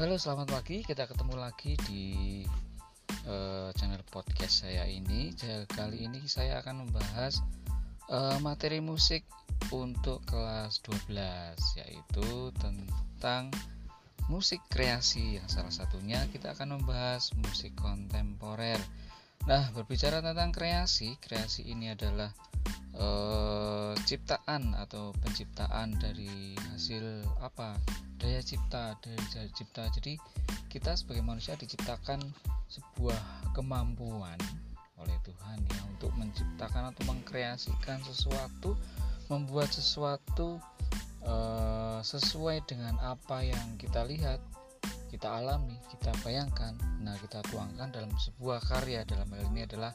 Halo, selamat pagi. Kita ketemu lagi di uh, channel podcast saya ini. Kali ini saya akan membahas uh, materi musik untuk kelas 12 yaitu tentang musik kreasi yang salah satunya kita akan membahas musik kontemporer. Nah, berbicara tentang kreasi, kreasi ini adalah uh, ciptaan atau penciptaan dari hasil apa? Daya cipta daya, daya cipta. Jadi kita sebagai manusia diciptakan sebuah kemampuan oleh Tuhan ya untuk menciptakan atau mengkreasikan sesuatu membuat sesuatu uh, sesuai dengan apa yang kita lihat kita alami kita bayangkan. Nah kita tuangkan dalam sebuah karya. Dalam hal ini adalah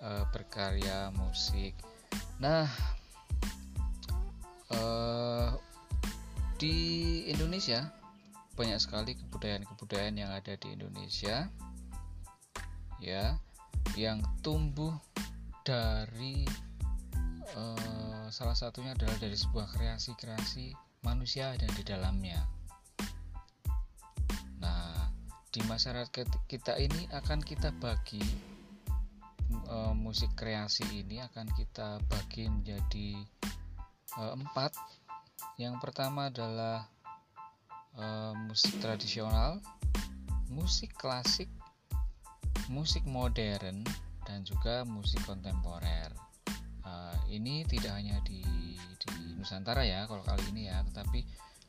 uh, berkarya musik. Nah, uh, di Indonesia banyak sekali kebudayaan-kebudayaan yang ada di Indonesia, ya, yang tumbuh dari uh, salah satunya adalah dari sebuah kreasi-kreasi manusia dan di dalamnya. Di masyarakat kita ini akan kita bagi e, musik kreasi ini akan kita bagi menjadi e, empat. Yang pertama adalah e, musik tradisional, musik klasik, musik modern, dan juga musik kontemporer. E, ini tidak hanya di, di Nusantara ya, kalau kali ini ya, tetapi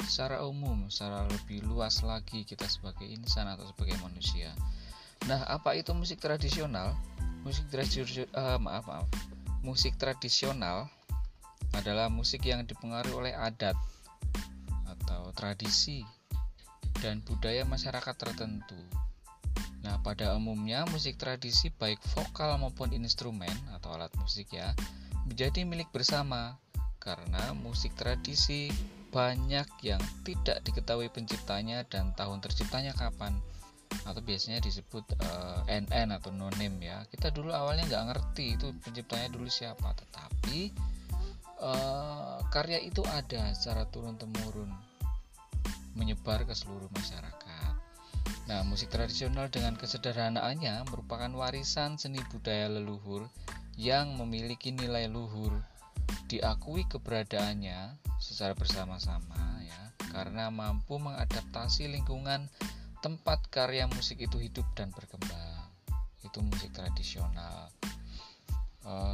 secara umum, secara lebih luas lagi kita sebagai insan atau sebagai manusia. Nah, apa itu musik tradisional? musik tradisional uh, maaf maaf musik tradisional adalah musik yang dipengaruhi oleh adat atau tradisi dan budaya masyarakat tertentu. Nah, pada umumnya musik tradisi baik vokal maupun instrumen atau alat musik ya menjadi milik bersama karena musik tradisi banyak yang tidak diketahui penciptanya dan tahun terciptanya kapan. Atau biasanya disebut uh, eh, NN atau no name ya. Kita dulu awalnya nggak ngerti itu penciptanya dulu siapa. Tetapi uh, karya itu ada secara turun temurun menyebar ke seluruh masyarakat. Nah musik tradisional dengan kesederhanaannya merupakan warisan seni budaya leluhur yang memiliki nilai luhur diakui keberadaannya secara bersama-sama ya. Karena mampu mengadaptasi lingkungan tempat karya musik itu hidup dan berkembang. Itu musik tradisional. Uh,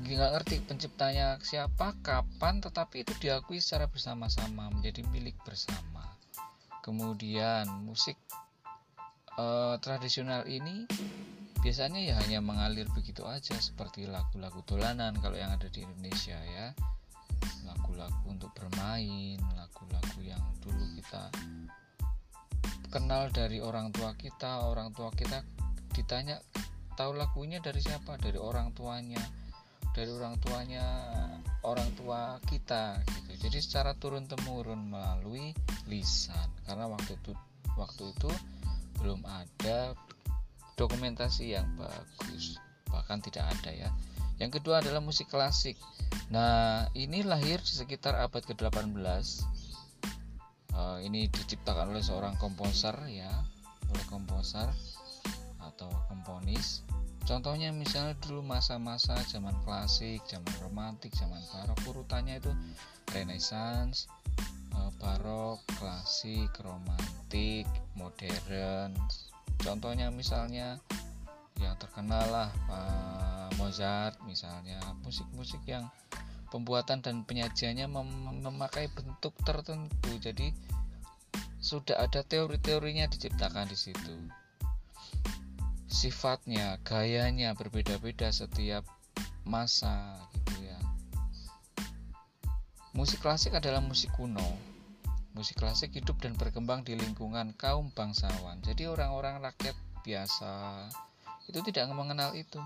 nggak ngerti penciptanya siapa kapan tetapi itu diakui secara bersama-sama menjadi milik bersama. Kemudian musik uh, tradisional ini biasanya ya hanya mengalir begitu aja seperti lagu-lagu dolanan kalau yang ada di Indonesia ya lagu-lagu untuk bermain lagu-lagu yang dulu kita kenal dari orang tua kita orang tua kita ditanya tahu lagunya dari siapa? Dari orang tuanya. Dari orang tuanya orang tua kita gitu. Jadi secara turun temurun melalui lisan. Karena waktu itu waktu itu belum ada dokumentasi yang bagus. Bahkan tidak ada ya yang kedua adalah musik klasik. Nah ini lahir sekitar abad ke-18 uh, ini diciptakan oleh seorang komposer ya oleh komposer atau komponis. Contohnya misalnya dulu masa-masa zaman klasik zaman romantik zaman barok urutannya itu renaissance uh, barok klasik romantik modern. Contohnya misalnya yang terkenal lah Pak Mozart misalnya. Musik-musik yang pembuatan dan penyajiannya mem memakai bentuk tertentu. Jadi sudah ada teori-teorinya diciptakan di situ. Sifatnya gayanya berbeda-beda setiap masa gitu ya. Musik klasik adalah musik kuno. Musik klasik hidup dan berkembang di lingkungan kaum bangsawan. Jadi orang-orang rakyat biasa itu tidak mengenal itu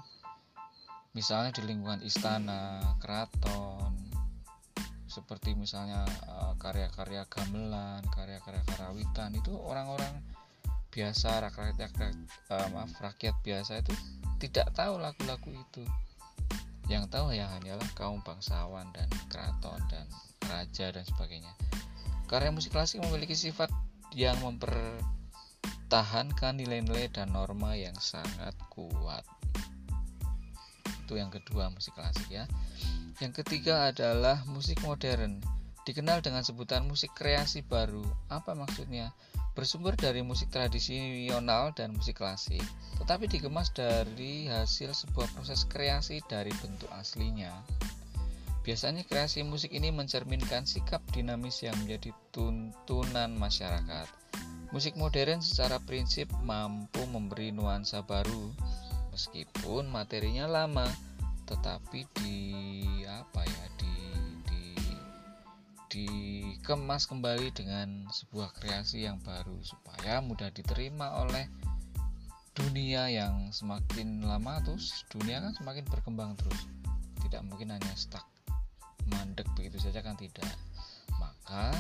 misalnya di lingkungan istana, keraton, seperti misalnya eh, karya-karya gamelan, karya-karya karawitan itu orang-orang biasa rakyat rakyat uh, maaf rakyat biasa itu tidak tahu lagu-lagu itu. Yang tahu ya hanyalah kaum bangsawan dan keraton dan raja dan sebagainya. Karya musik klasik memiliki sifat yang mempertahankan nilai-nilai dan norma yang sangat kuat. Itu yang kedua musik klasik ya. Yang ketiga adalah musik modern. Dikenal dengan sebutan musik kreasi baru. Apa maksudnya? Bersumber dari musik tradisional dan musik klasik tetapi dikemas dari hasil sebuah proses kreasi dari bentuk aslinya. Biasanya kreasi musik ini mencerminkan sikap dinamis yang menjadi tuntunan masyarakat. Musik modern secara prinsip mampu memberi nuansa baru. Meskipun materinya lama tetapi di apa ya di di dikemas kembali dengan sebuah kreasi yang baru supaya mudah diterima oleh dunia yang semakin lama terus. Dunia kan semakin berkembang terus. Tidak mungkin hanya stuck mandek begitu saja kan tidak. Maka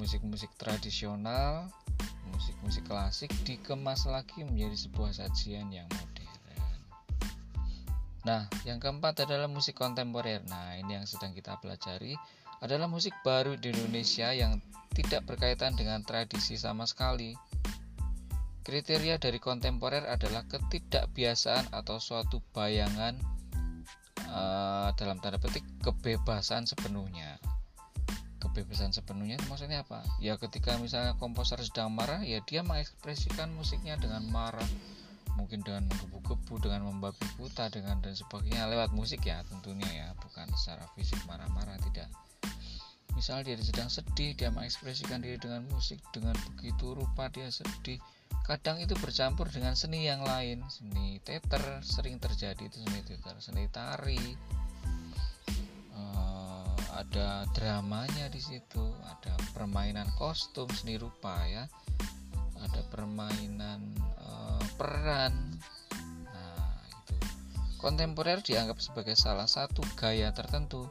musik-musik tradisional musik-musik klasik dikemas lagi menjadi sebuah sajian yang modern. Nah yang keempat adalah musik kontemporer. Nah ini yang sedang kita pelajari adalah musik baru di Indonesia yang tidak berkaitan dengan tradisi sama sekali. Kriteria dari kontemporer adalah ketidakbiasaan atau suatu bayangan uh, dalam tanda petik kebebasan sepenuhnya kebebasan sepenuhnya maksudnya apa? Ya ketika misalnya komposer sedang marah ya dia mengekspresikan musiknya dengan marah. Mungkin dengan menggebu-gebu dengan membabi buta dengan dan sebagainya. Lewat musik ya tentunya ya. Bukan secara fisik marah-marah tidak. Misal dia sedang sedih dia mengekspresikan diri dengan musik dengan begitu rupa dia sedih. Kadang itu bercampur dengan seni yang lain. Seni teater sering terjadi itu seni teater seni tari ada dramanya di situ ada permainan kostum seni rupa ya ada permainan uh, peran nah itu kontemporer dianggap sebagai salah satu gaya tertentu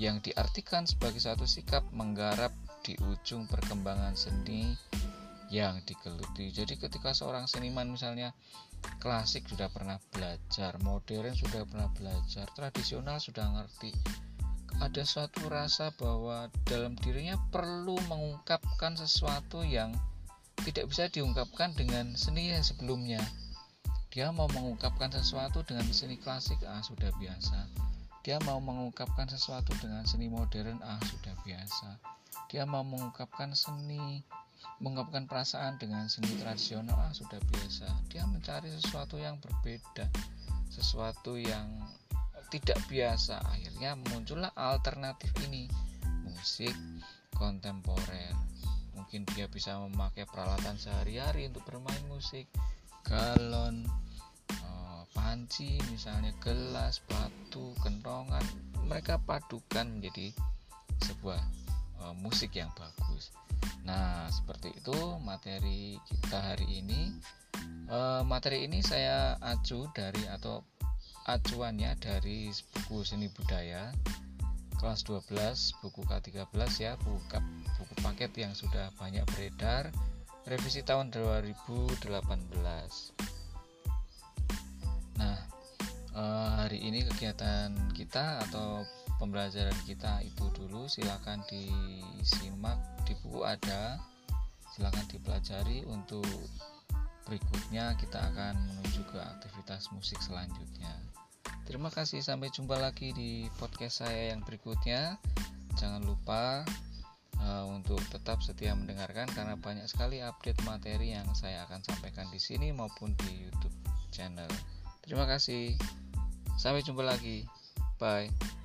yang diartikan sebagai satu sikap menggarap di ujung perkembangan seni yang digeluti. Jadi ketika seorang seniman misalnya klasik sudah pernah belajar, modern sudah pernah belajar, tradisional sudah ngerti. Ada suatu rasa bahwa dalam dirinya perlu mengungkapkan sesuatu yang tidak bisa diungkapkan dengan seni yang sebelumnya. Dia mau mengungkapkan sesuatu dengan seni klasik, ah sudah biasa. Dia mau mengungkapkan sesuatu dengan seni modern, ah sudah biasa. Dia mau mengungkapkan seni mengungkapkan perasaan dengan seni tradisional ah, sudah biasa dia mencari sesuatu yang berbeda sesuatu yang tidak biasa. Akhirnya muncullah alternatif ini musik kontemporer. Mungkin dia bisa memakai peralatan sehari-hari untuk bermain musik. Galon eh, panci misalnya gelas batu kentongan mereka padukan menjadi sebuah eh, musik yang bagus. Nah, seperti itu materi kita hari ini. E, materi ini saya acu dari atau acuannya dari buku seni budaya kelas 12 buku K13 ya buku, buku paket yang sudah banyak beredar revisi tahun 2018 nah eh, hari ini kegiatan kita atau pembelajaran kita itu dulu silakan disimak di buku ada silahkan dipelajari. Untuk berikutnya kita akan menuju ke aktivitas musik selanjutnya terima kasih sampai jumpa lagi di podcast saya yang berikutnya. Jangan lupa uh, untuk tetap setia mendengarkan karena banyak sekali update materi yang saya akan sampaikan di sini maupun di YouTube channel. Terima kasih. Sampai jumpa lagi. Bye